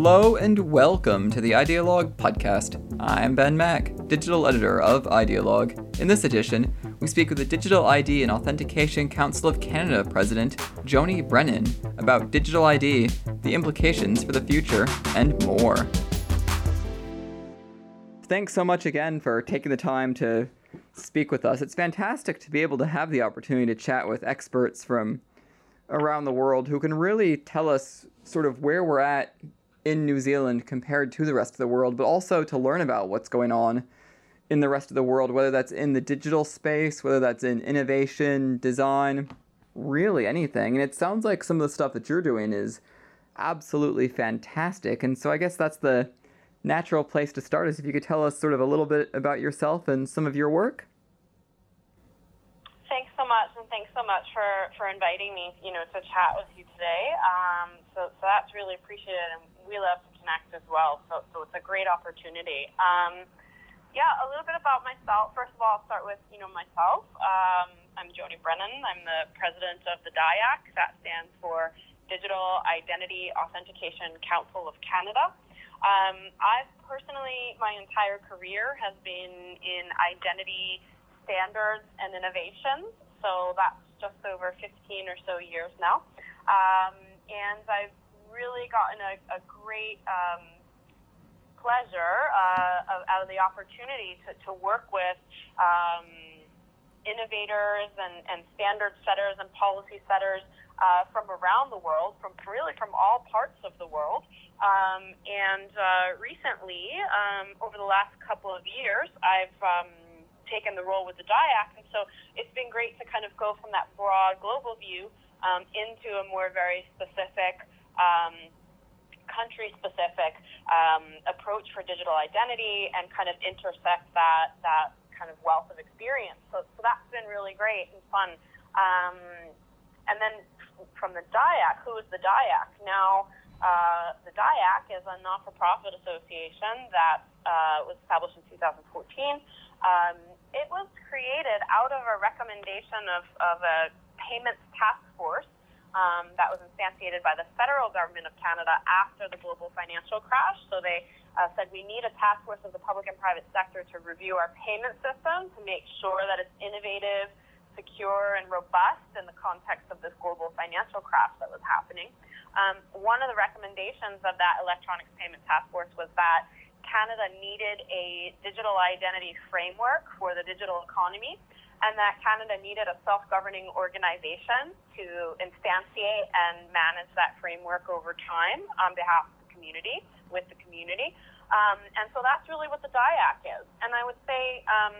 Hello and welcome to the Idealog podcast. I'm Ben Mack, digital editor of Idealog. In this edition, we speak with the Digital ID and Authentication Council of Canada president, Joni Brennan, about digital ID, the implications for the future, and more. Thanks so much again for taking the time to speak with us. It's fantastic to be able to have the opportunity to chat with experts from around the world who can really tell us sort of where we're at in New Zealand compared to the rest of the world, but also to learn about what's going on in the rest of the world, whether that's in the digital space, whether that's in innovation, design, really anything. And it sounds like some of the stuff that you're doing is absolutely fantastic. And so I guess that's the natural place to start is if you could tell us sort of a little bit about yourself and some of your work. So much, and thanks so much for, for inviting me, you know, to chat with you today. Um, so, so that's really appreciated, and we love to connect as well. So, so it's a great opportunity. Um, yeah, a little bit about myself. First of all, I'll start with you know myself. Um, I'm Joni Brennan. I'm the president of the DIAC. That stands for Digital Identity Authentication Council of Canada. Um, I've personally, my entire career has been in identity standards and innovations. So that's just over 15 or so years now. Um, and I've really gotten a, a great um, pleasure uh, of, out of the opportunity to, to work with um, innovators and, and standard setters and policy setters uh, from around the world, from really from all parts of the world. Um, and uh, recently, um, over the last couple of years, I've um, taken the role with the DIAC, and so it's been great to kind of go from that broad global view um, into a more very specific, um, country-specific um, approach for digital identity, and kind of intersect that that kind of wealth of experience. So, so that's been really great and fun. Um, and then from the DIAC, who is the DIAC? Now, uh, the DIAC is a not-for-profit association that uh, was established in 2014. Um, it was created out of a recommendation of, of a payments task force um, that was instantiated by the federal government of Canada after the global financial crash. So they uh, said we need a task force of the public and private sector to review our payment system to make sure that it's innovative, secure, and robust in the context of this global financial crash that was happening. Um, one of the recommendations of that electronics payment task force was that Canada needed a digital identity framework for the digital economy, and that Canada needed a self governing organization to instantiate and manage that framework over time on behalf of the community, with the community. Um, and so that's really what the DIAC is. And I would say um,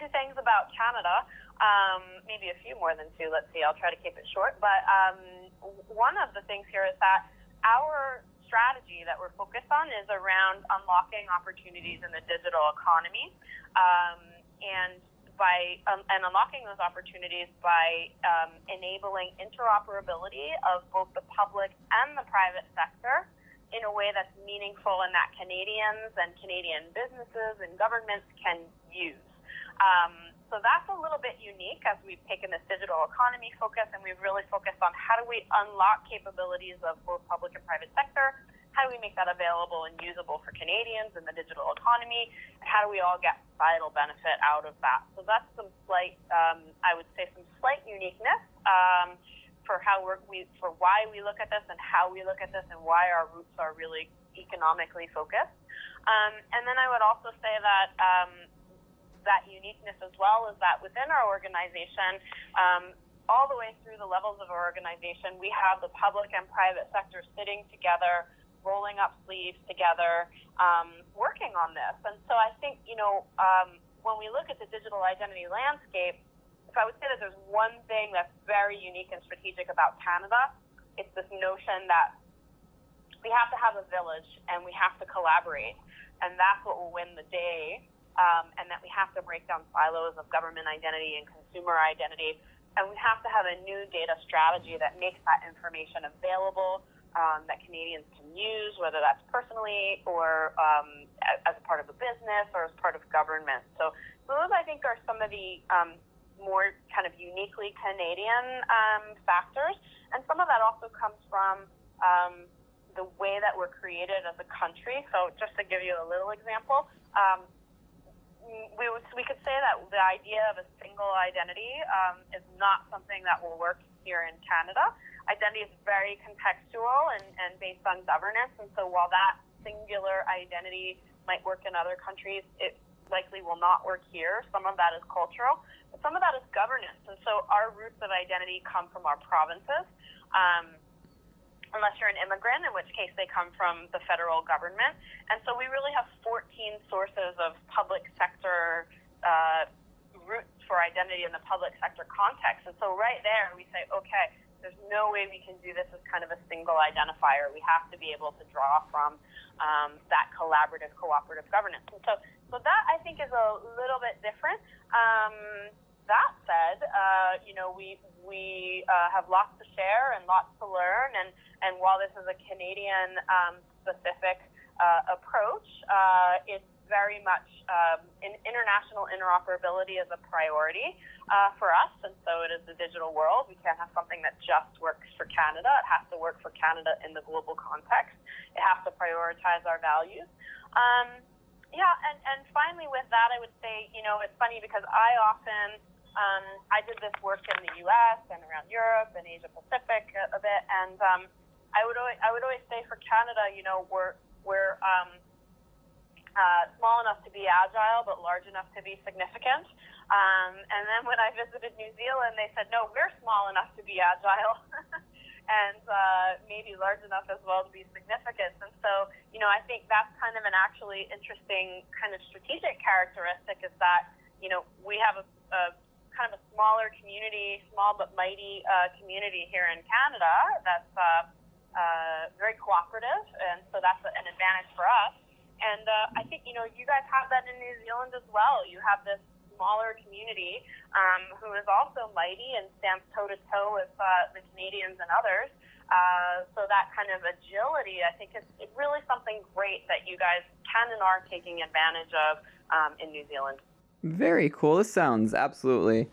two things about Canada. Um, maybe a few more than two. Let's see. I'll try to keep it short. But um, one of the things here is that our strategy that we're focused on is around unlocking opportunities in the digital economy, um, and by um, and unlocking those opportunities by um, enabling interoperability of both the public and the private sector in a way that's meaningful and that Canadians and Canadian businesses and governments can use. Um, so that's a little bit unique as we've taken this digital economy focus and we've really focused on how do we unlock capabilities of both public and private sector, how do we make that available and usable for Canadians in the digital economy, and how do we all get societal benefit out of that. So that's some slight, um, I would say, some slight uniqueness um, for how we're, we, for why we look at this and how we look at this and why our roots are really economically focused. Um, and then I would also say that um, that uniqueness as well is that within our organization, um, all the way through the levels of our organization, we have the public and private sector sitting together, rolling up sleeves together, um, working on this. And so I think, you know, um, when we look at the digital identity landscape, if I would say that there's one thing that's very unique and strategic about Canada, it's this notion that we have to have a village and we have to collaborate. And that's what will win the day um, and that we have to break down silos of government identity and consumer identity. And we have to have a new data strategy that makes that information available um, that Canadians can use, whether that's personally or um, as a part of a business or as part of government. So, those, I think, are some of the um, more kind of uniquely Canadian um, factors. And some of that also comes from um, the way that we're created as a country. So just to give you a little example, um, we, we could say that the idea of a single identity um, is not something that will work here in Canada. Identity is very contextual and, and based on governance. And so while that singular identity might work in other countries, it likely will not work here. Some of that is cultural, but some of that is governance. And so our roots of identity come from our provinces. Um, unless you're an immigrant, in which case they come from the federal government. And so we really have 14 sources of public sector uh, roots for identity in the public sector context. And so right there, we say, okay, there's no way we can do this as kind of a single identifier. We have to be able to draw from um, that collaborative, cooperative governance. And so, so that I think is a little bit different. Um, that said, uh, you know, we we uh, have lots to share and lots to learn, and and while this is a Canadian um, specific uh, approach, uh, it's very much um, in international interoperability is a priority uh, for us, and so it is the digital world. We can't have something that just works for Canada. It has to work for Canada in the global context. It has to prioritize our values. Um, yeah, and, and finally, with that, I would say, you know, it's funny because I often um, I did this work in the U.S. and around Europe and Asia Pacific a, a bit, and um, I would always, I would always say for Canada, you know, we're we're um, uh, small enough to be agile, but large enough to be significant. Um, and then when I visited New Zealand, they said, no, we're small enough to be agile. and uh, maybe large enough as well to be significant. And so, you know, I think that's kind of an actually interesting kind of strategic characteristic is that, you know, we have a, a kind of a smaller community, small but mighty uh, community here in Canada that's uh, uh, very cooperative, and so that's an advantage for us. And uh, I think, you know, you guys have that in New Zealand as well. You have this smaller community um, who is also mighty and stands toe to toe with uh, the Canadians and others. Uh, so that kind of agility, I think, is really something great that you guys can and are taking advantage of um, in New Zealand. Very cool. This sounds absolutely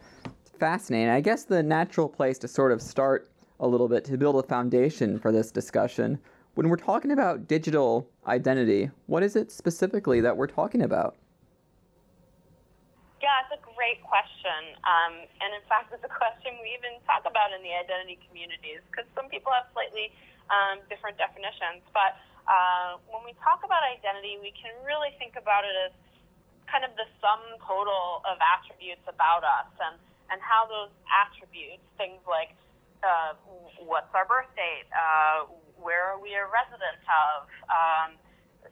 fascinating. I guess the natural place to sort of start a little bit to build a foundation for this discussion when we're talking about digital identity, what is it specifically that we're talking about? Yeah, it's a great question. Um, and in fact, it's a question we even talk about in the identity communities because some people have slightly um, different definitions. But uh, when we talk about identity, we can really think about it as kind of the sum total of attributes about us and, and how those attributes, things like uh, what's our birth date, uh, where are we a resident of, um,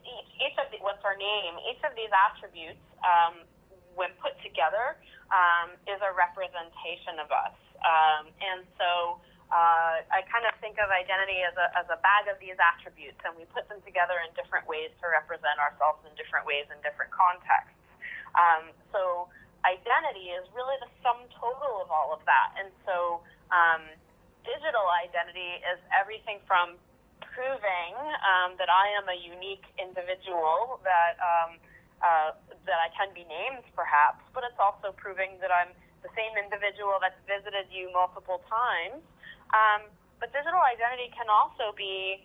each, each of the, what's our name, each of these attributes, um, when put together, um, is a representation of us. Um, and so uh, I kind of think of identity as a, as a bag of these attributes, and we put them together in different ways to represent ourselves in different ways in different contexts. Um, so identity is really the sum total of all of that. And so um, digital identity is everything from proving um, that I am a unique individual that um, uh, that I can be named, perhaps, but it's also proving that I'm the same individual that's visited you multiple times. Um, but digital identity can also be,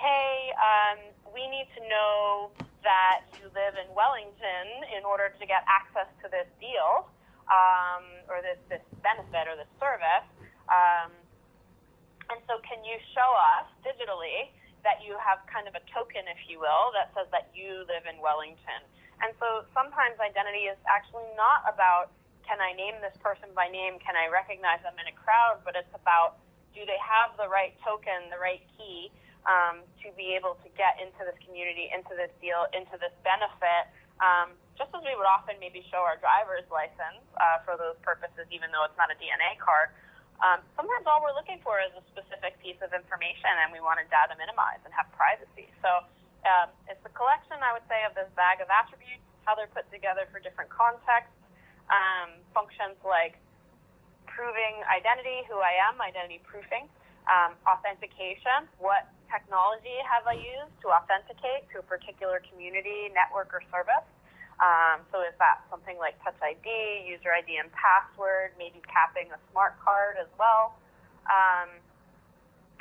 hey, um, we need to know that you live in Wellington in order to get access to this deal um, or this, this benefit or this service. Um, and so, can you show us digitally that you have kind of a token, if you will, that says that you live in Wellington? And so, sometimes identity is actually not about can I name this person by name? Can I recognize them in a crowd? But it's about do they have the right token, the right key um, to be able to get into this community, into this deal, into this benefit? Um, just as we would often maybe show our driver's license uh, for those purposes, even though it's not a DNA card. Um, sometimes all we're looking for is a specific piece of information, and we want to data minimize and have privacy. So um, it's a collection, I would say, of this bag of attributes, how they're put together for different contexts, um, functions like proving identity, who I am, identity proofing, um, authentication, what technology have I used to authenticate to a particular community, network, or service. Um, so is that something like Touch ID, user ID and password, maybe capping a smart card as well, um,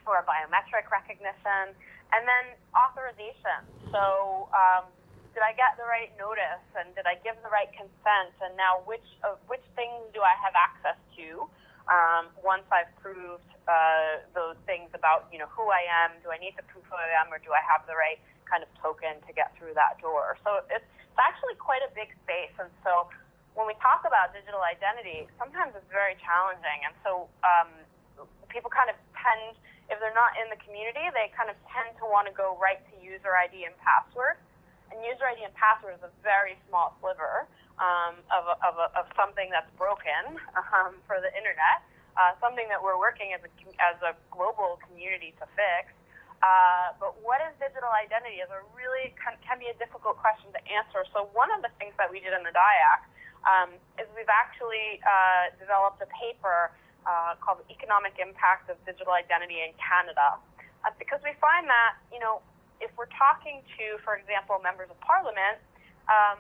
or biometric recognition? and then authorization. So, um, did I get the right notice, and did I give the right consent? And now, which uh, which things do I have access to um, once I've proved uh, those things about you know who I am? Do I need to prove who I am, or do I have the right kind of token to get through that door? So it's, it's actually quite a big space, and so when we talk about digital identity, sometimes it's very challenging, and so um, people kind of tend if they're not in the community, they kind of tend to want to go right to user ID and password. And user ID and password is a very small sliver um, of, of, of something that's broken um, for the internet, uh, something that we're working as a, as a global community to fix. Uh, but what is digital identity is a really can, can be a difficult question to answer. So one of the things that we did in the DIAC um, is we've actually uh, developed a paper uh, called the Economic Impact of Digital Identity in Canada. Uh, because we find that, you know, if we're talking to, for example, members of parliament, um,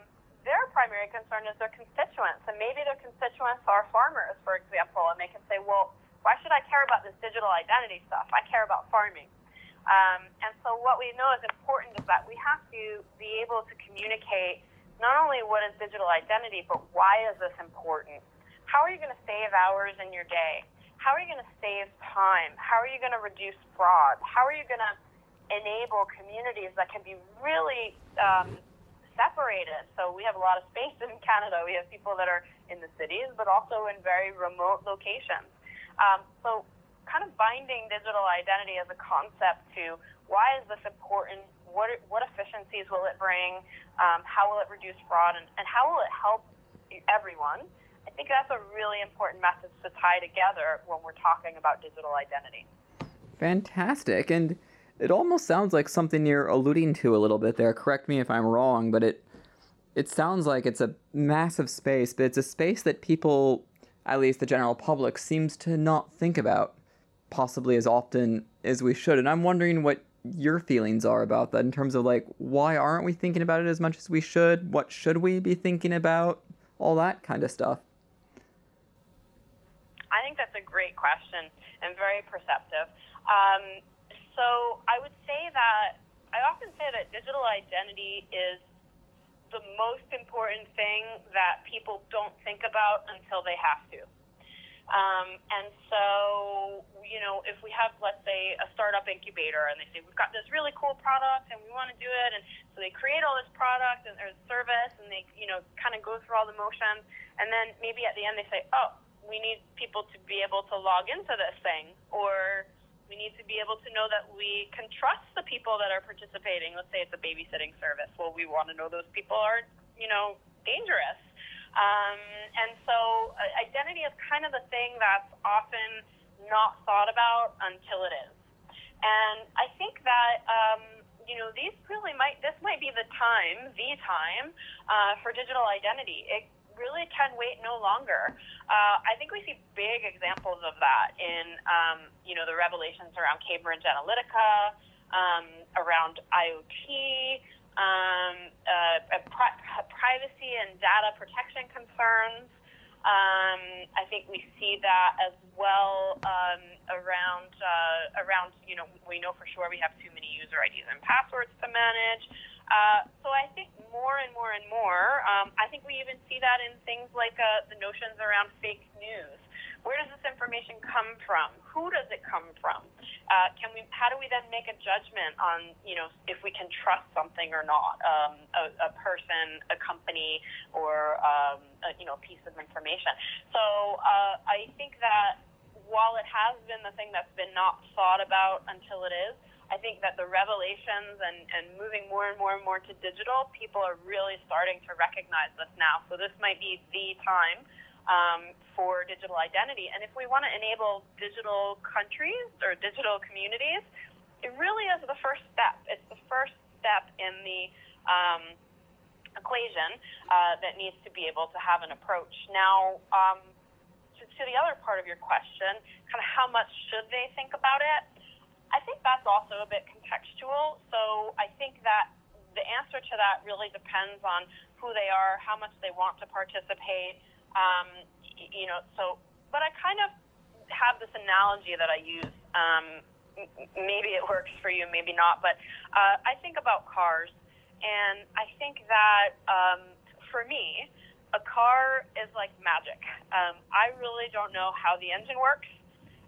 their primary concern is their constituents. And maybe their constituents are farmers, for example, and they can say, well, why should I care about this digital identity stuff? I care about farming. Um, and so what we know is important is that we have to be able to communicate not only what is digital identity, but why is this important? How are you going to save hours in your day? How are you going to save time? How are you going to reduce fraud? How are you going to enable communities that can be really um, separated? So we have a lot of space in Canada. We have people that are in the cities, but also in very remote locations. Um, so kind of binding digital identity as a concept to why is this important? What, what efficiencies will it bring? Um, how will it reduce fraud? And, and how will it help everyone? I think that's a really important message to tie together when we're talking about digital identity. Fantastic. And it almost sounds like something you're alluding to a little bit there. Correct me if I'm wrong, but it it sounds like it's a massive space, but it's a space that people, at least the general public, seems to not think about possibly as often as we should. And I'm wondering what your feelings are about that in terms of like why aren't we thinking about it as much as we should? What should we be thinking about? All that kind of stuff. I think that's a great question and very perceptive. Um, so I would say that I often say that digital identity is the most important thing that people don't think about until they have to. Um, and so, you know, if we have, let's say, a startup incubator and they say, we've got this really cool product and we want to do it. And so they create all this product and there's service and they, you know, kind of go through all the motions. And then maybe at the end they say, oh, we need people to be able to log into this thing, or we need to be able to know that we can trust the people that are participating. Let's say it's a babysitting service. Well, we want to know those people aren't, you know, dangerous. Um, and so uh, identity is kind of the thing that's often not thought about until it is. And I think that, um, you know, these really might, this might be the time, the time uh, for digital identity. It really can longer. Uh, I think we see big examples of that in, um, you know, the revelations around Cambridge Analytica, um, around IoT, um, uh, pri- privacy and data protection concerns. Um, I think we see that as well um, around uh, around you know we know for sure we have too many user IDs and passwords to manage. Uh, so I think more and more and more, um, I think we even see that in things like uh, the notions around fake news. Where does this information come from? Who does it come from? Uh, can we? How do we then make a judgment on, you know, if we can trust something or not? Um, a, a person, a company, or um, a, you know, piece of information. So uh, I think that while it has been the thing that's been not thought about until it is, I think that the revelations and, and moving more and more and more to digital, people are really starting to recognize this now. So this might be the time um, for digital identity. And if we want to enable digital countries or digital communities, it really is the first step. It's the first step in the um, equation uh, that needs to be able to have an approach. Now, um, to, to the other part of your question, kind of how much should they think about it? Also a bit contextual. So I think that the answer to that really depends on who they are, how much they want to participate. Um, you know, so, but I kind of have this analogy that I use, um, maybe it works for you, maybe not. But uh, I think about cars, and I think that um, for me, a car is like magic. Um, I really don't know how the engine works.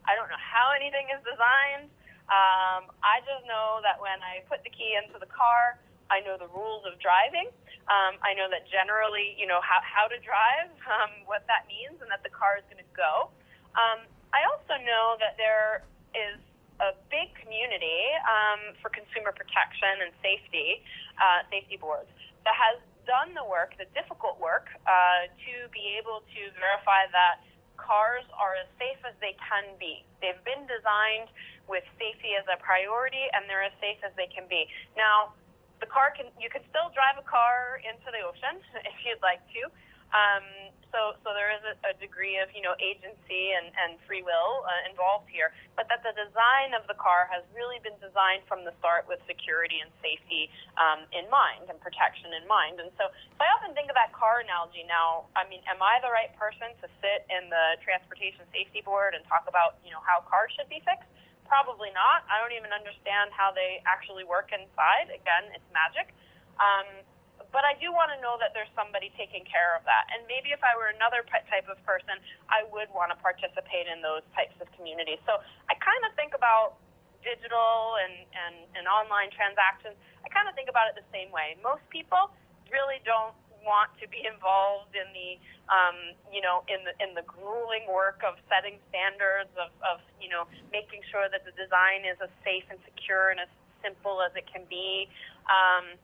I don't know how anything is designed. Um, I just know that when I put the key into the car, I know the rules of driving. Um, I know that generally, you know, how, how to drive, um, what that means, and that the car is going to go. Um, I also know that there is a big community um, for consumer protection and safety, uh, safety boards, that has done the work, the difficult work, uh, to be able to verify that cars are as safe as they can be. They've been designed with safety as a priority, and they're as safe as they can be. Now, the car can you can still drive a car into the ocean if you'd like to. Um, so, so there is a, a degree of you know agency and, and free will uh, involved here, but that the design of the car has really been designed from the start with security and safety um, in mind and protection in mind. And so, so I often think of that car analogy. Now, I mean, am I the right person to sit in the Transportation Safety Board and talk about you know how cars should be fixed? Probably not. I don't even understand how they actually work inside. Again, it's magic. Um, but I do want to know that there's somebody taking care of that. And maybe if I were another type of person, I would want to participate in those types of communities. So I kind of think about digital and, and, and online transactions. I kind of think about it the same way. Most people really don't want to be involved in the um, you know in the in the grueling work of setting standards of, of you know making sure that the design is as safe and secure and as simple as it can be. Um,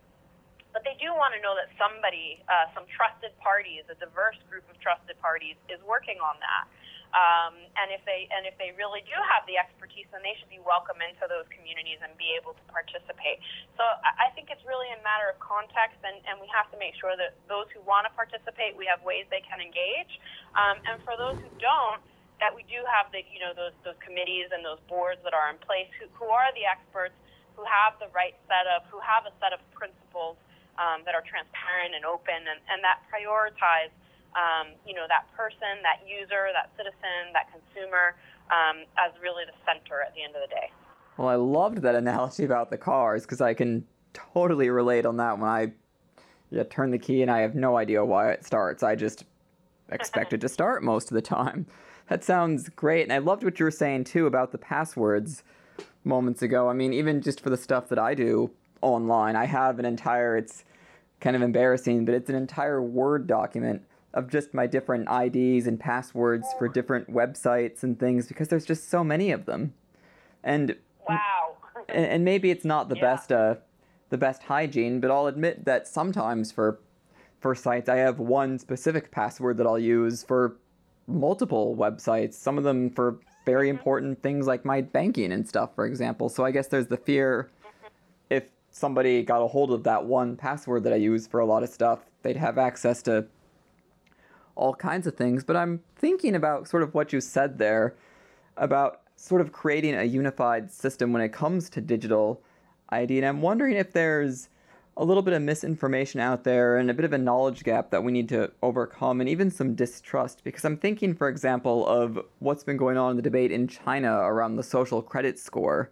but they do want to know that somebody uh, some trusted parties a diverse group of trusted parties is working on that um, and if they and if they really do have the expertise, then they should be welcome into those communities and be able to participate. So I think it's really a matter of context, and, and we have to make sure that those who want to participate, we have ways they can engage, um, and for those who don't, that we do have the you know those those committees and those boards that are in place who, who are the experts, who have the right setup, who have a set of principles um, that are transparent and open, and, and that prioritize um, you know, that person, that user, that citizen, that consumer um, as really the center at the end of the day. Well, I loved that analogy about the cars because I can totally relate on that when I yeah, turn the key and I have no idea why it starts. I just expect it to start most of the time. That sounds great. And I loved what you were saying too about the passwords moments ago. I mean, even just for the stuff that I do online, I have an entire, it's kind of embarrassing, but it's an entire Word document of just my different IDs and passwords for different websites and things because there's just so many of them. And wow. and, and, maybe it's not the yeah. best uh the best hygiene, but I'll admit that sometimes for for sites I have one specific password that I'll use for multiple websites, some of them for very mm-hmm. important things like my banking and stuff, for example. So I guess there's the fear mm-hmm. if somebody got a hold of that one password that I use for a lot of stuff, they'd have access to all kinds of things. But I'm thinking about sort of what you said there about sort of creating a unified system when it comes to digital ID. And I'm wondering if there's a little bit of misinformation out there and a bit of a knowledge gap that we need to overcome and even some distrust because I'm thinking for example of what's been going on in the debate in China around the social credit score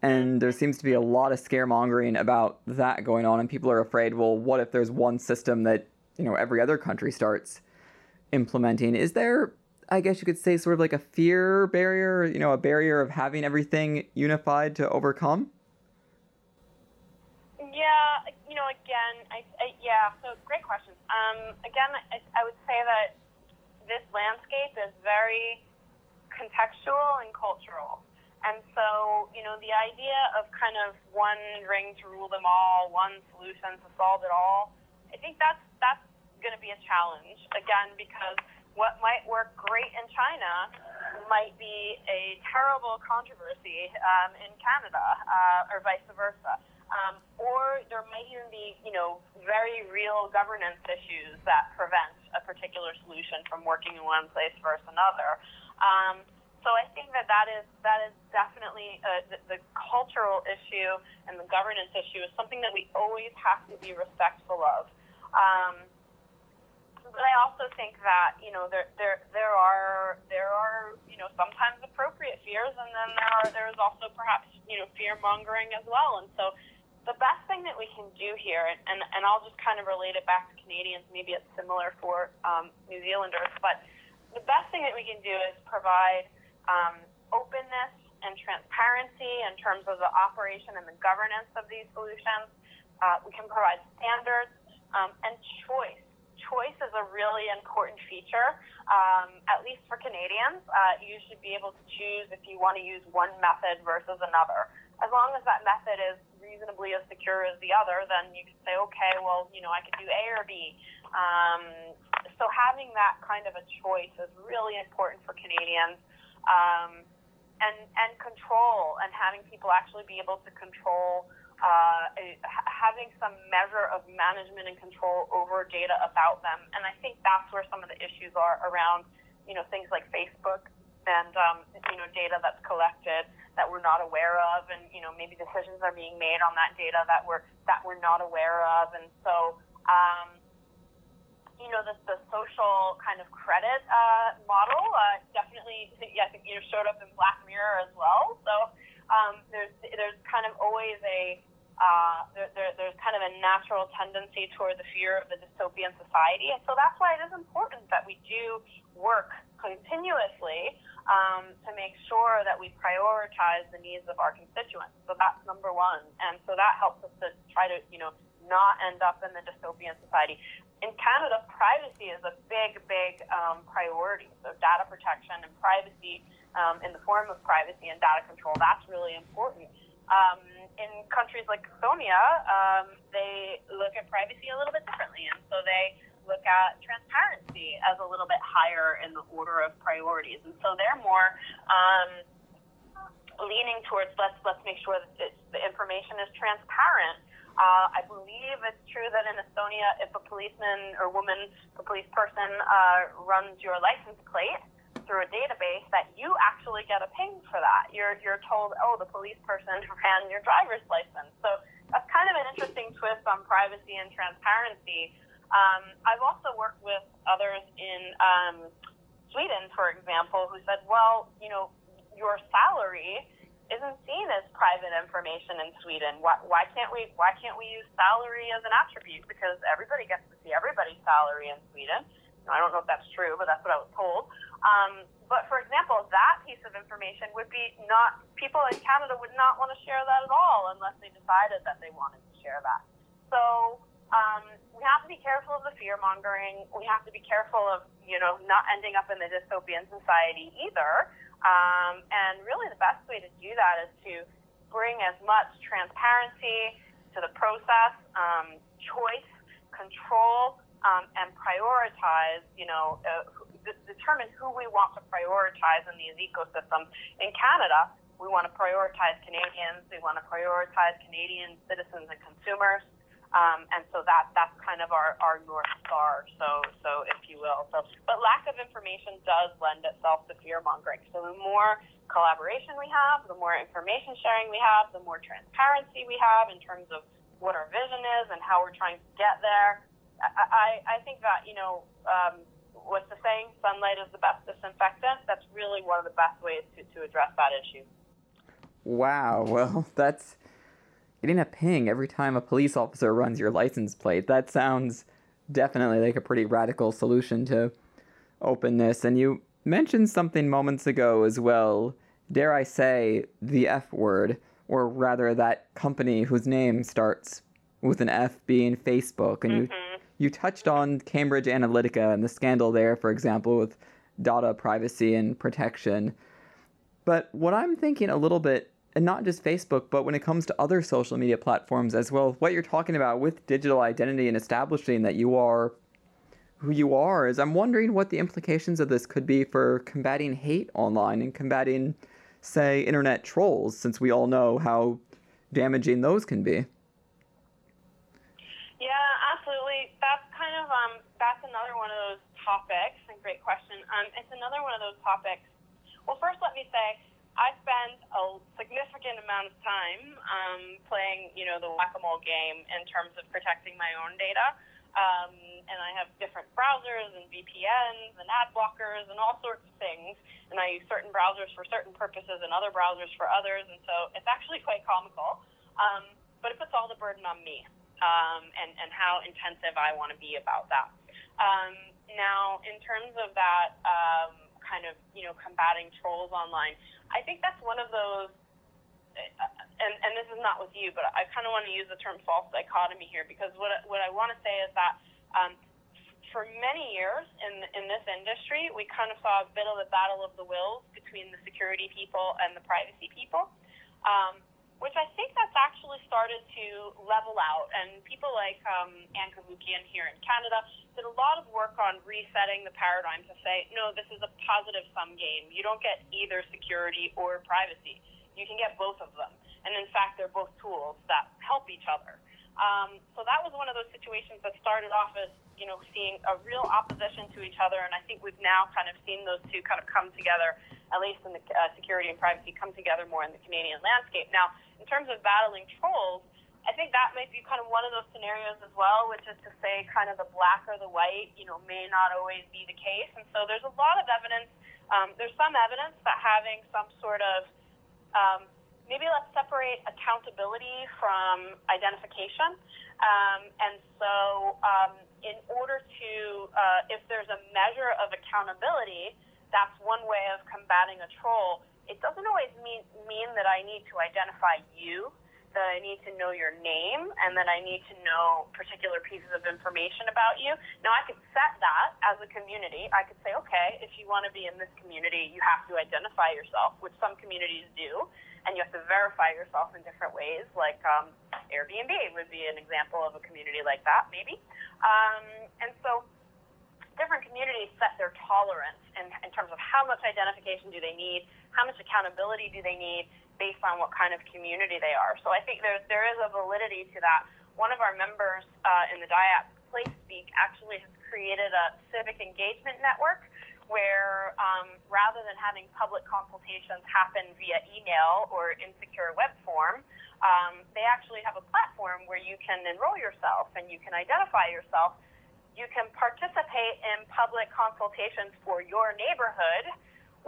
and there seems to be a lot of scaremongering about that going on and people are afraid well what if there's one system that you know every other country starts implementing. Is there, I guess you could say, sort of like a fear barrier, you know, a barrier of having everything unified to overcome? Yeah, you know, again, I, I yeah, so great question. Um, again, I, I would say that this landscape is very contextual and cultural. And so, you know, the idea of kind of one ring to rule them all, one solution to solve it all, I think that's that's going to be a challenge again because what might work great in China might be a terrible controversy um, in Canada uh, or vice versa. Um, or there might even be, you know, very real governance issues that prevent a particular solution from working in one place versus another. Um, so I think that that is that is definitely uh, the, the cultural issue and the governance issue is something that we always have to be respectful of. Um, but I also think that you know there there there are there are you know sometimes appropriate fears, and then there are there is also perhaps you know fear mongering as well. And so the best thing that we can do here, and, and, and I'll just kind of relate it back to Canadians, maybe it's similar for um, New Zealanders, but the best thing that we can do is provide um, openness and transparency in terms of the operation and the governance of these solutions. Uh, we can provide standards um, and choice. Choice is a really important feature, um, at least for Canadians. Uh, you should be able to choose if you want to use one method versus another. As long as that method is reasonably as secure as the other, then you can say, okay, well, you know, I could do A or B. Um, so having that kind of a choice is really important for Canadians. Um, and, and control and having people actually be able to control uh, having some measure of management and control over data about them. And I think that's where some of the issues are around, you know, things like Facebook and, um, you know, data that's collected that we're not aware of. And, you know, maybe decisions are being made on that data that we're, that we're not aware of. And so, um, you know, the, the social kind of credit uh, model uh, definitely, yeah, I think you showed up in Black Mirror as well. So um, there's there's kind of always a uh, there, there, there's kind of a natural tendency toward the fear of the dystopian society, and so that's why it is important that we do work continuously um, to make sure that we prioritize the needs of our constituents. So that's number one, and so that helps us to try to you know not end up in the dystopian society. In Canada, privacy is a big, big um, priority. So data protection and privacy um, in the form of privacy and data control, that's really important. Um, in countries like Estonia, um, they look at privacy a little bit differently, and so they look at transparency as a little bit higher in the order of priorities, and so they're more um, leaning towards let's let's make sure that the information is transparent. Uh, I believe it's true that in Estonia, if a policeman or woman, a police person uh, runs your license plate through a database, that you actually get a ping for that. You're you're told, oh, the police person ran your driver's license. So that's kind of an interesting twist on privacy and transparency. Um, I've also worked with others in um, Sweden, for example, who said, well, you know, your salary isn't seen as private information in Sweden. Why, why can't we why can't we use salary as an attribute? Because everybody gets to see everybody's salary in Sweden. I don't know if that's true, but that's what I was told. Um, but for example, that piece of information would be not people in Canada would not want to share that at all unless they decided that they wanted to share that. So um, we have to be careful of the fear mongering. We have to be careful of you know not ending up in the dystopian society either. Um, and really, the best way to do that is to bring as much transparency to the process, um, choice, control, um, and prioritize. You know, uh, determine who we want to prioritize in these ecosystems. In Canada, we want to prioritize Canadians. We want to prioritize Canadian citizens and consumers. Um, and so that that's kind of our, our north star, so so if you will. So, but lack of information does lend itself to fear mongering. So the more collaboration we have, the more information sharing we have, the more transparency we have in terms of what our vision is and how we're trying to get there. I, I, I think that you know um, what's the saying? Sunlight is the best disinfectant. That's really one of the best ways to, to address that issue. Wow. Well, that's getting a ping every time a police officer runs your license plate. That sounds definitely like a pretty radical solution to openness. And you mentioned something moments ago as well, dare I say, the F word, or rather that company whose name starts with an F being Facebook. And mm-hmm. you you touched on Cambridge Analytica and the scandal there, for example, with data privacy and protection. But what I'm thinking a little bit and not just Facebook, but when it comes to other social media platforms as well, what you're talking about with digital identity and establishing that you are who you are is I'm wondering what the implications of this could be for combating hate online and combating, say, internet trolls, since we all know how damaging those can be. Absolutely. That's kind of um, that's another one of those topics. And great question. Um, it's another one of those topics. Well, first, let me say I spend a significant amount of time um, playing, you know, the whack-a-mole game in terms of protecting my own data. Um, and I have different browsers and VPNs and ad blockers and all sorts of things. And I use certain browsers for certain purposes and other browsers for others. And so it's actually quite comical. Um, but it puts all the burden on me um, and, and how intensive I want to be about that. Um, now, in terms of that um, kind of, you know, combating trolls online, I think that's one of those uh, and, and this is not with you, but I kind of want to use the term false dichotomy here because what, what I want to say is that um, for many years in in this industry, we kind of saw a bit of a battle of the wills between the security people and the privacy people, um, which I think that's actually started to level out. And people like um, Ann Cavoukian here in Canada did a lot of work on resetting the paradigm to say, no, this is a positive sum game. You don't get either security or privacy. You can get both of them. And in fact, they're both tools that help each other. Um, so that was one of those situations that started off as, you know, seeing a real opposition to each other. And I think we've now kind of seen those two kind of come together, at least in the uh, security and privacy, come together more in the Canadian landscape. Now, in terms of battling trolls, I think that might be kind of one of those scenarios as well, which is to say kind of the black or the white, you know, may not always be the case. And so there's a lot of evidence. Um, there's some evidence that having some sort of um, maybe let's separate accountability from identification. Um, and so, um, in order to, uh, if there's a measure of accountability, that's one way of combating a troll. It doesn't always mean mean that I need to identify you that I need to know your name and that I need to know particular pieces of information about you. Now, I could set that as a community. I could say, okay, if you want to be in this community, you have to identify yourself, which some communities do, and you have to verify yourself in different ways, like um, Airbnb would be an example of a community like that, maybe. Um, and so, different communities set their tolerance in, in terms of how much identification do they need, how much accountability do they need, based on what kind of community they are. So I think there's there is a validity to that. One of our members uh, in the DIAC Place Speak actually has created a civic engagement network where um, rather than having public consultations happen via email or insecure web form, um, they actually have a platform where you can enroll yourself and you can identify yourself. You can participate in public consultations for your neighborhood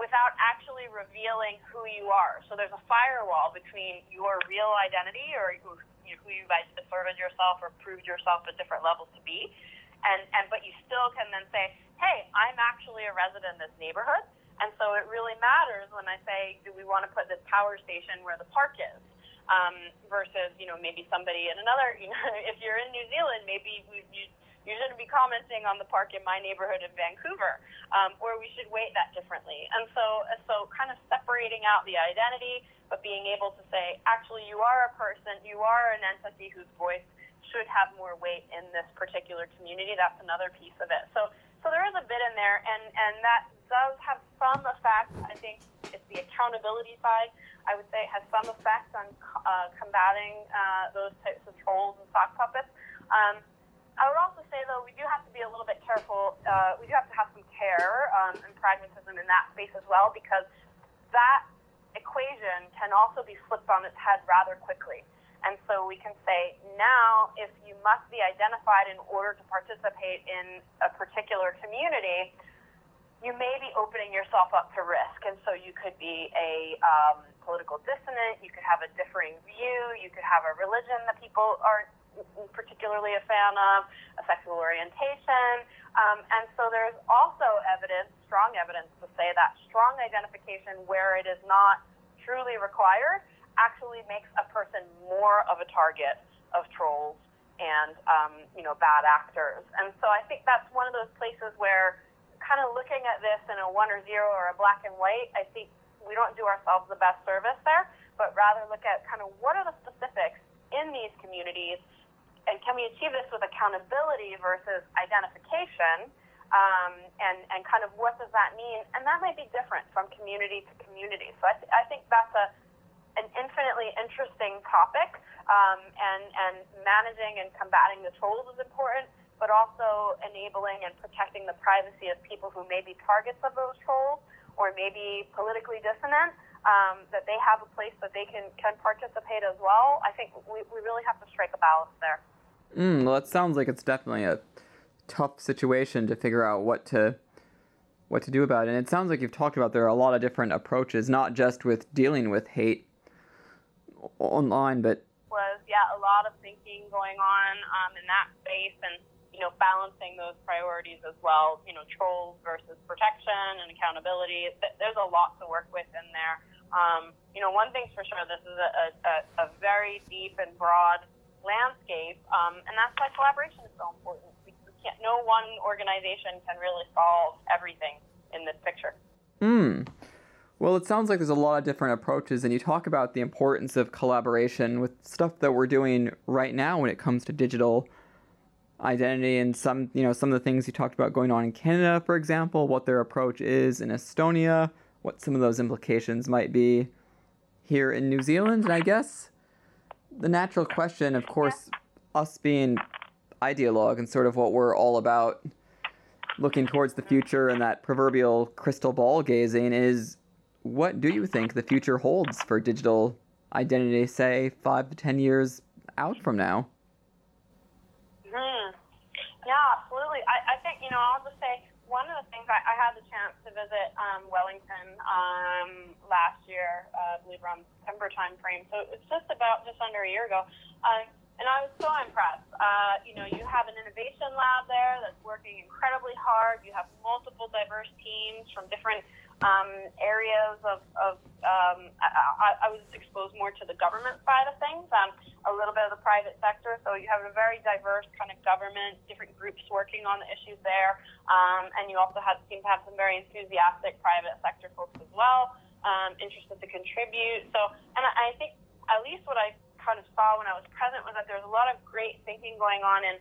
without actually revealing who you are. So there's a firewall between your real identity or who, you know, who you've asserted yourself or proved yourself at different levels to be, and, and but you still can then say, hey, I'm actually a resident in this neighborhood, and so it really matters when I say, do we want to put this power station where the park is? Um, versus, you know, maybe somebody in another, you know, if you're in New Zealand, maybe you you shouldn't be commenting on the park in my neighborhood in Vancouver, um, or we should weight that differently. And so, so kind of separating out the identity, but being able to say, actually, you are a person, you are an entity whose voice should have more weight in this particular community. That's another piece of it. So, so there is a bit in there, and and that does have some effect. I think it's the accountability side. I would say it has some effect on uh, combating uh, those types of trolls and sock puppets. Um, I would also say, though, we do have to be a little bit careful. Uh, we do have to have some care um, and pragmatism in that space as well, because that equation can also be flipped on its head rather quickly. And so we can say, now, if you must be identified in order to participate in a particular community, you may be opening yourself up to risk. And so you could be a um, political dissonant, you could have a differing view, you could have a religion that people aren't particularly a fan of, a sexual orientation. Um, and so there's also evidence, strong evidence, to say that strong identification where it is not truly required actually makes a person more of a target of trolls and um, you know bad actors. And so I think that's one of those places where kind of looking at this in a one or zero or a black and white, I think we don't do ourselves the best service there, but rather look at kind of what are the specifics in these communities and can we achieve this with accountability versus identification? Um, and, and kind of what does that mean? And that might be different from community to community. So I, th- I think that's a, an infinitely interesting topic. Um, and, and managing and combating the trolls is important, but also enabling and protecting the privacy of people who may be targets of those trolls or maybe politically dissonant. Um, that they have a place that they can, can participate as well. I think we, we really have to strike a balance there. Mm, well, it sounds like it's definitely a tough situation to figure out what to what to do about it. And it sounds like you've talked about there are a lot of different approaches, not just with dealing with hate online, but was yeah a lot of thinking going on um, in that space and you know balancing those priorities as well. You know, trolls versus protection and accountability. There's a lot to work with in there. Um, you know, one thing's for sure, this is a, a, a very deep and broad landscape, um, and that's why collaboration is so important. We, we can't, no one organization can really solve everything in this picture. Hmm. Well, it sounds like there's a lot of different approaches, and you talk about the importance of collaboration with stuff that we're doing right now when it comes to digital identity and some, you know, some of the things you talked about going on in Canada, for example, what their approach is in Estonia, what some of those implications might be here in New Zealand. And I guess the natural question, of course, us being Idealog and sort of what we're all about, looking towards the future and that proverbial crystal ball gazing, is what do you think the future holds for digital identity, say, five to ten years out from now? Hmm. Yeah, absolutely. I, I think, you know, I'll just say one of the things I, I had the chance to visit um, Wellington um, last year, uh, I believe around September time frame. So it's just about just under a year ago. Uh, and I was so impressed. Uh, you know, you have an innovation lab there that's working incredibly hard. You have multiple diverse teams from different um, areas of, of um, I, I, was exposed more to the government side of things, um, a little bit of the private sector. So you have a very diverse kind of government, different groups working on the issues there, um, and you also have, seem to have some very enthusiastic private sector folks as well, um, interested to contribute. So, and I, I think at least what I kind of saw when I was present was that there's a lot of great thinking going on in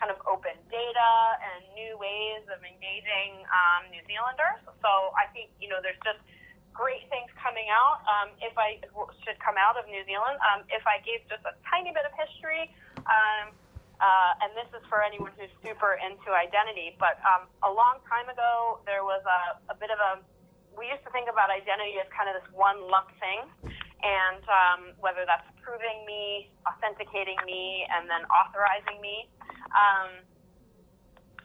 kind of open data and new ways of engaging um, New Zealanders. So I think, you know, there's just great things coming out. Um, if I should come out of New Zealand, um, if I gave just a tiny bit of history, um, uh, and this is for anyone who's super into identity, but um, a long time ago, there was a, a bit of a, we used to think about identity as kind of this one lump thing and um, whether that's proving me, authenticating me, and then authorizing me. Um,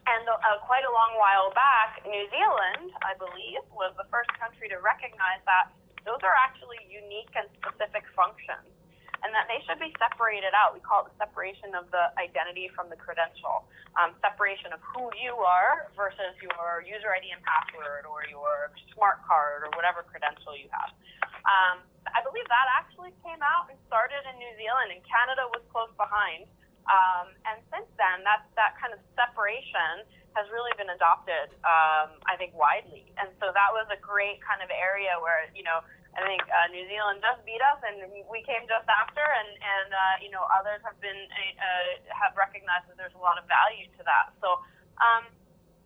and uh, quite a long while back, New Zealand, I believe, was the first country to recognize that those are actually unique and specific functions and that they should be separated out. We call it the separation of the identity from the credential, um, separation of who you are versus your user ID and password or your smart card or whatever credential you have. Um, I believe that actually came out and started in New Zealand, and Canada was close behind. Um, and since then, that that kind of separation has really been adopted, um, I think, widely. And so that was a great kind of area where you know I think uh, New Zealand just beat us, and we came just after, and and uh, you know others have been uh, have recognized that there's a lot of value to that. So. Um,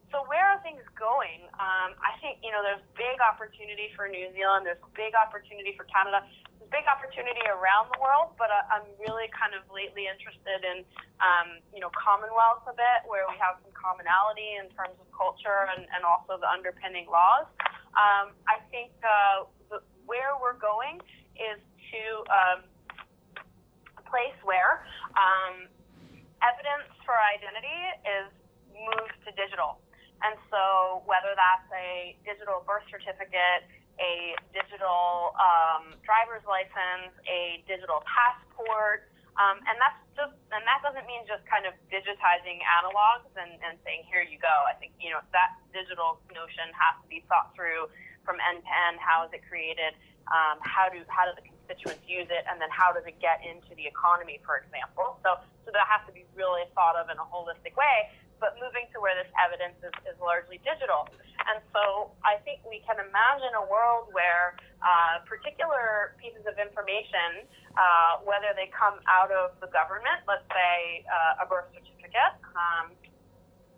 so where are things going? Um, I think you know there's big opportunity for New Zealand. There's big opportunity for Canada. Big opportunity around the world. But uh, I'm really kind of lately interested in um, you know Commonwealth a bit, where we have some commonality in terms of culture and, and also the underpinning laws. Um, I think uh, the, where we're going is to um, a place where um, evidence for identity is moved to digital. And so, whether that's a digital birth certificate, a digital um, driver's license, a digital passport, um, and that's just, and that doesn't mean just kind of digitizing analogs and, and saying here you go. I think you know that digital notion has to be thought through from end to end. How is it created? Um, how do how do the constituents use it? And then how does it get into the economy, for example? So so that has to be really thought of in a holistic way but moving to where this evidence is, is largely digital. And so I think we can imagine a world where uh, particular pieces of information, uh, whether they come out of the government, let's say uh, a birth certificate, um,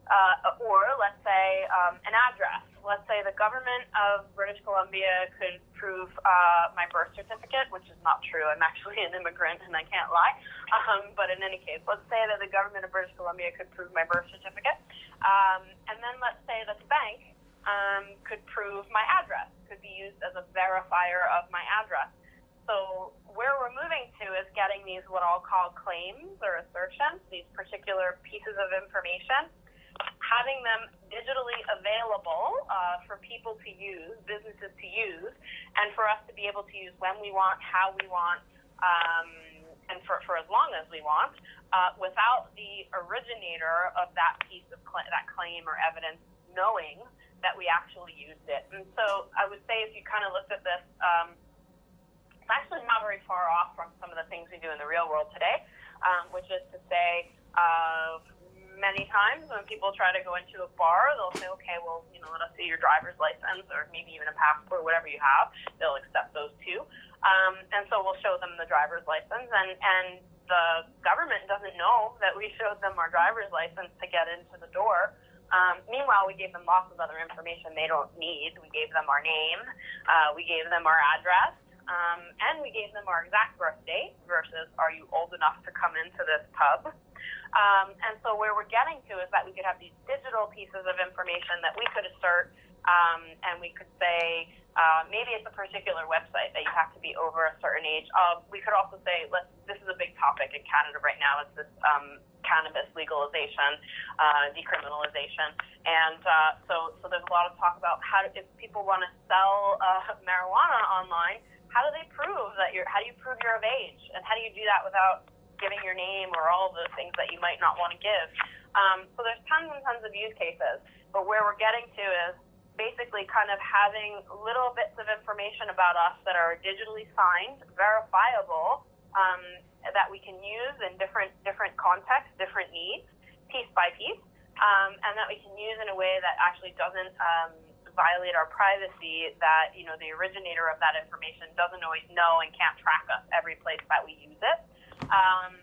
uh, or let's say um, an address. Let's say the government of British Columbia could prove uh, my birth certificate, which is not true. I'm actually an immigrant and I can't lie. Um, but in any case, let's say that the government of British Columbia could prove my birth certificate. Um, and then let's say that the bank um, could prove my address, could be used as a verifier of my address. So where we're moving to is getting these what I'll call claims or assertions, these particular pieces of information, having them digitally available uh, for people to use, businesses to use, and for us to be able to use when we want, how we want, um, and for, for as long as we want, uh, without the originator of that piece of cl- that claim or evidence knowing that we actually used it. And so I would say if you kind of looked at this, um, it's actually not very far off from some of the things we do in the real world today, um, which is to say, uh, many times when people try to go into a bar, they'll say, okay, well, you know, let us see your driver's license or maybe even a passport, whatever you have. They'll accept those too. Um, and so we'll show them the driver's license, and, and the government doesn't know that we showed them our driver's license to get into the door. Um, meanwhile, we gave them lots of other information they don't need. We gave them our name, uh, we gave them our address, um, and we gave them our exact birth date versus are you old enough to come into this pub? Um, and so where we're getting to is that we could have these digital pieces of information that we could assert, um, and we could say uh, maybe it's a particular website that you have to be over a certain age. Uh, we could also say, let's, this is a big topic in Canada right now. It's this um, cannabis legalization, uh, decriminalization, and uh, so so there's a lot of talk about how to, if people want to sell uh, marijuana online, how do they prove that you're? How do you prove you're of age, and how do you do that without giving your name or all of the things that you might not want to give. Um, so there's tons and tons of use cases. But where we're getting to is basically kind of having little bits of information about us that are digitally signed, verifiable, um, that we can use in different different contexts, different needs, piece by piece, um, and that we can use in a way that actually doesn't um, violate our privacy. That you know the originator of that information doesn't always know and can't track us every place that we use it. Um,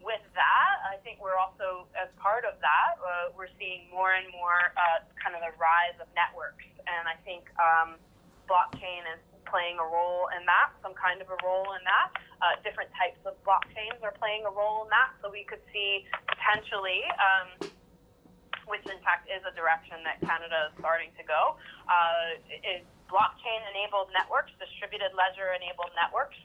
with that, I think we're also, as part of that, uh, we're seeing more and more uh, kind of the rise of networks. And I think um, blockchain is playing a role in that, some kind of a role in that. Uh, different types of blockchains are playing a role in that. So we could see potentially, um, which in fact is a direction that Canada is starting to go, uh, is blockchain enabled networks, distributed ledger enabled networks.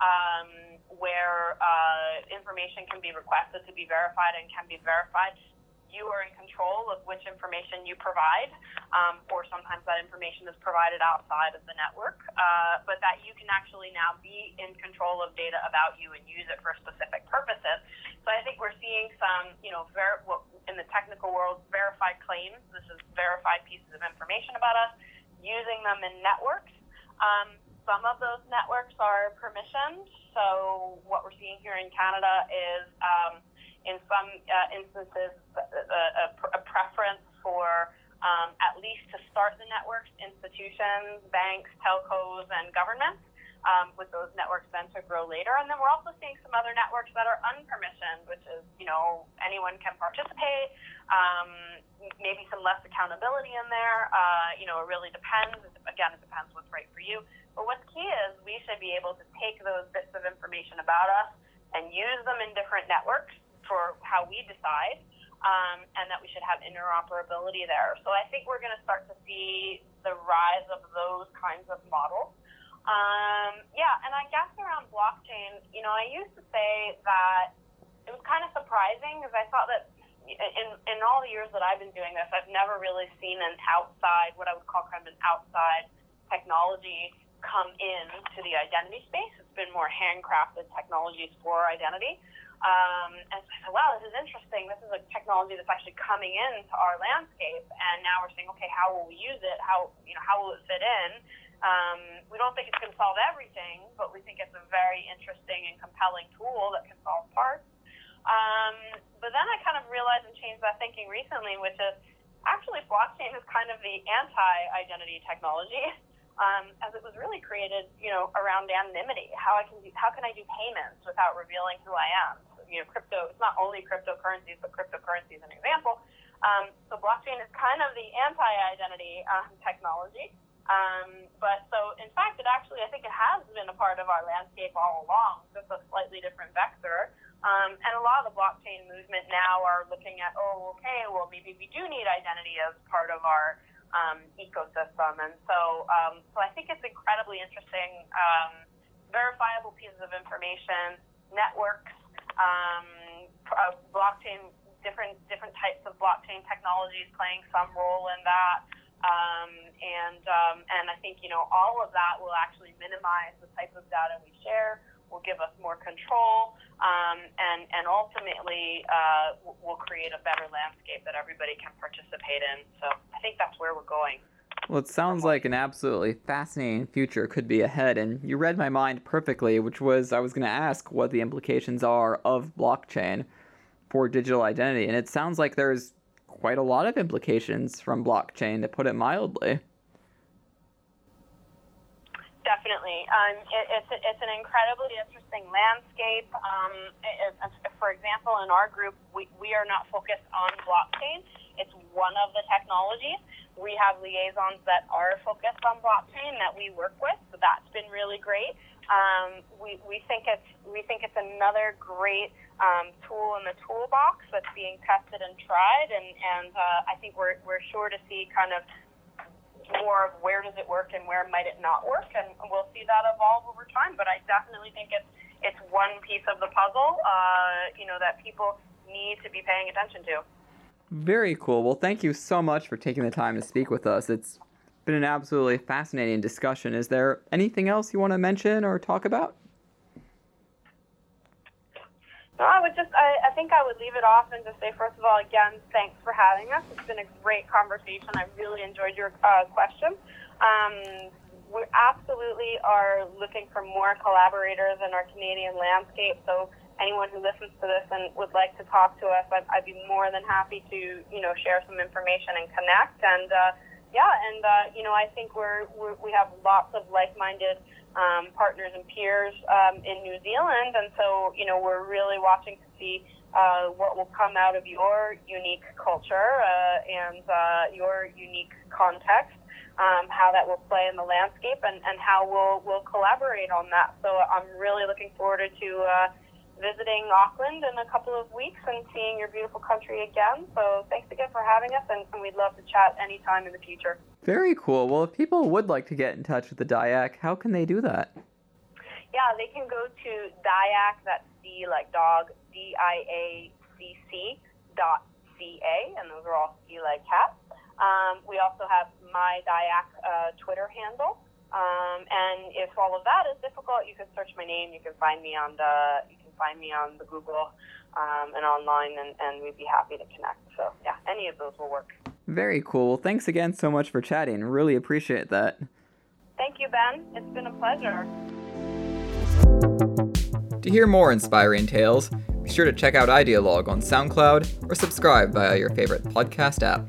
Um, where uh, information can be requested to be verified and can be verified. You are in control of which information you provide, um, or sometimes that information is provided outside of the network, uh, but that you can actually now be in control of data about you and use it for specific purposes. So I think we're seeing some, you know, ver- in the technical world, verified claims. This is verified pieces of information about us, using them in networks. Um, some of those networks are permissioned. So what we're seeing here in Canada is, um, in some uh, instances, a, a, a, preference for um, at least to start the networks, institutions, banks, telcos, and governments. Um, with those networks then to grow later. And then we're also seeing some other networks that are unpermissioned, which is, you know, anyone can participate, um, maybe some less accountability in there. Uh, you know, it really depends. Again, it depends what's right for you. But what's key is we should be able to take those bits of information about us and use them in different networks for how we decide, um, and that we should have interoperability there. So I think we're going to start to see the rise of those kinds of models. Um, yeah, and I guess around blockchain, you know, I used to say that it was kind of surprising because I thought that in in all the years that I've been doing this, I've never really seen an outside, what I would call kind of an outside technology come in to the identity space. It's been more handcrafted technologies for identity. Um, and so I said, wow, this is interesting. This is a technology that's actually coming into our landscape, and now we're saying, okay, how will we use it? How you know how will it fit in? Um, we don't think it's going to solve everything, but we think it's a very interesting and compelling tool that can solve parts. Um, but then I kind of realized and changed my thinking recently, which is actually blockchain is kind of the anti-identity technology um, as it was really created, you know, around anonymity. How I can do, how can I do payments without revealing who I am? So, you know, crypto. It's not only cryptocurrencies, but cryptocurrency is an example. Um, so blockchain is kind of the anti-identity um, technology. Um, but so, in fact, it actually, I think it has been a part of our landscape all along, just a slightly different vector. Um, and a lot of the blockchain movement now are looking at, oh, okay, well, maybe we do need identity as part of our um, ecosystem. And so, um, so I think it's incredibly interesting. Um, verifiable pieces of information, networks, um, uh, blockchain, different different types of blockchain technologies playing some role in that. Um, and um, and I think you know all of that will actually minimize the type of data we share, will give us more control, um, and and ultimately uh, will create a better landscape that everybody can participate in. So I think that's where we're going. Well, it sounds like an absolutely fascinating future could be ahead, and you read my mind perfectly, which was I was going to ask what the implications are of blockchain for digital identity, and it sounds like there's quite a lot of implications from blockchain, to put it mildly. Definitely. Um, it, it's, it's an incredibly interesting landscape. Um, it, it, for example, in our group, we, we are not focused on blockchain. It's one of the technologies we have liaisons that are focused on blockchain that we work with, so that's been really great. Um, we, we think it's we think it's another great um, tool in the toolbox that's being tested and tried, and and uh, I think we're we're sure to see kind of more of where does it work and where might it not work, and we'll see that evolve over time. But I definitely think it's it's one piece of the puzzle, uh, you know, that people need to be paying attention to. Very cool. Well, thank you so much for taking the time to speak with us. It's been an absolutely fascinating discussion. Is there anything else you want to mention or talk about? No, I would just, I, I think I would leave it off and just say, first of all, again, thanks for having us. It's been a great conversation. I really enjoyed your uh, question. Um, we absolutely are looking for more collaborators in our Canadian landscape. So anyone who listens to this and would like to talk to us, I'd, I'd be more than happy to, you know, share some information and connect. And uh, yeah, and uh, you know, I think we're, we're we have lots of like-minded um, partners and peers um, in New Zealand, and so you know, we're really watching to see uh, what will come out of your unique culture uh, and uh, your unique context. Um, how that will play in the landscape and, and how we'll, we'll collaborate on that. So I'm really looking forward to uh, visiting Auckland in a couple of weeks and seeing your beautiful country again. So thanks again for having us, and, and we'd love to chat anytime in the future. Very cool. Well, if people would like to get in touch with the DIAC, how can they do that? Yeah, they can go to DIAC, that's D like dog, D I A C C dot C A, and those are all C like cat. Um, we also have my DIAC uh, Twitter handle. Um, and if all of that is difficult, you can search my name. You can find me on the find me on the Google um, and online, and, and we'd be happy to connect. So, yeah, any of those will work. Very cool. Thanks again so much for chatting. Really appreciate that. Thank you, Ben. It's been a pleasure. To hear more inspiring tales, be sure to check out Idealog on SoundCloud or subscribe via your favorite podcast app.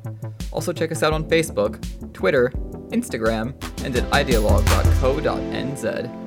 Also, check us out on Facebook, Twitter, Instagram, and at idealog.co.nz.